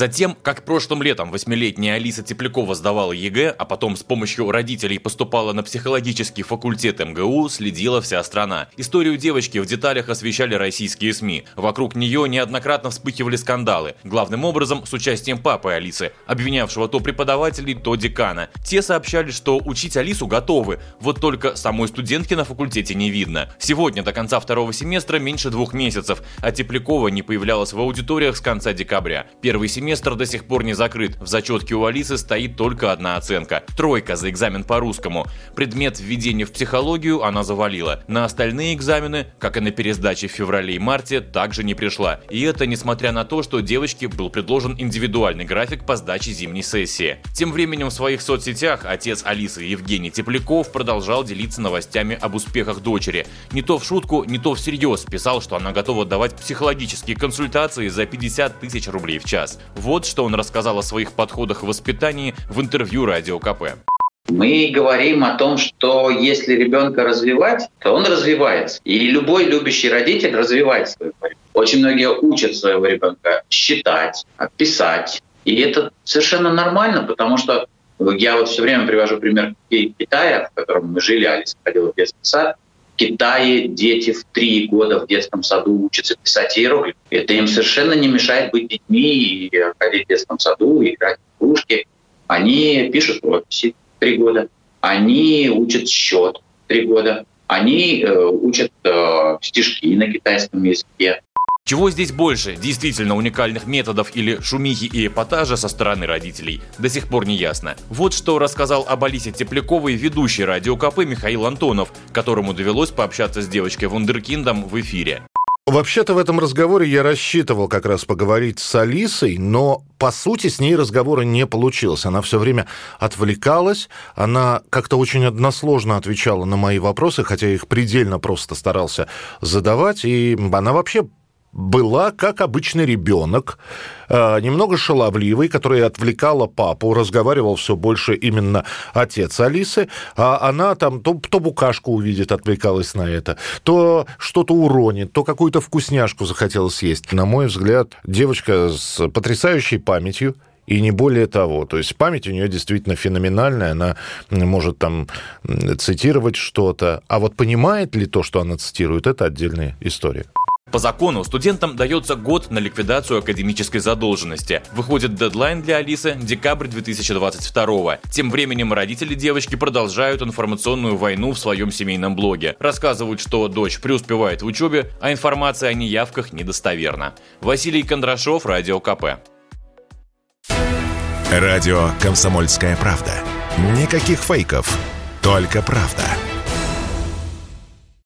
Затем, как прошлым летом восьмилетняя Алиса Теплякова сдавала ЕГЭ, а потом с помощью родителей поступала на психологический факультет МГУ, следила вся страна. Историю девочки в деталях освещали российские СМИ. Вокруг нее неоднократно вспыхивали скандалы. Главным образом с участием папы Алисы, обвинявшего то преподавателей, то декана. Те сообщали, что учить Алису готовы, вот только самой студентки на факультете не видно. Сегодня до конца второго семестра меньше двух месяцев, а Теплякова не появлялась в аудиториях с конца декабря. Первый семестр семестр до сих пор не закрыт. В зачетке у Алисы стоит только одна оценка. Тройка за экзамен по русскому. Предмет введения в психологию она завалила. На остальные экзамены, как и на пересдаче в феврале и марте, также не пришла. И это несмотря на то, что девочке был предложен индивидуальный график по сдаче зимней сессии. Тем временем в своих соцсетях отец Алисы Евгений Тепляков продолжал делиться новостями об успехах дочери. Не то в шутку, не то всерьез писал, что она готова давать психологические консультации за 50 тысяч рублей в час. Вот что он рассказал о своих подходах в воспитании в интервью Радио КП. Мы говорим о том, что если ребенка развивать, то он развивается. И любой любящий родитель развивает своего ребенка. Очень многие учат своего ребенка считать, писать. И это совершенно нормально, потому что я вот все время привожу пример Китая, в котором мы жили, Алиса ходила в детский сад. Китае дети в три года в детском саду учатся писать иероглифы. Это им совершенно не мешает быть детьми и ходить в детском саду, играть в игрушки. Они пишут рукописи три года. Они учат счет три года. Они э, учат э, стишки на китайском языке. Чего здесь больше, действительно уникальных методов или шумихи и эпатажа со стороны родителей, до сих пор не ясно. Вот что рассказал об Алисе Тепляковой ведущий радио КП Михаил Антонов, которому довелось пообщаться с девочкой Вундеркиндом в эфире. Вообще-то в этом разговоре я рассчитывал как раз поговорить с Алисой, но по сути с ней разговора не получилось. Она все время отвлекалась, она как-то очень односложно отвечала на мои вопросы, хотя я их предельно просто старался задавать, и она вообще была, как обычный ребенок, э, немного шаловливый, который отвлекала папу, разговаривал все больше именно отец Алисы, а она там то, то букашку увидит, отвлекалась на это, то что-то уронит, то какую-то вкусняшку захотела съесть. На мой взгляд, девочка с потрясающей памятью, и не более того. То есть память у нее действительно феноменальная, она может там цитировать что-то, а вот понимает ли то, что она цитирует, это отдельная история. По закону студентам дается год на ликвидацию академической задолженности. Выходит дедлайн для Алисы – декабрь 2022. Тем временем родители девочки продолжают информационную войну в своем семейном блоге. Рассказывают, что дочь преуспевает в учебе, а информация о неявках недостоверна. Василий Кондрашов, Радио КП. Радио «Комсомольская правда». Никаких фейков, только правда.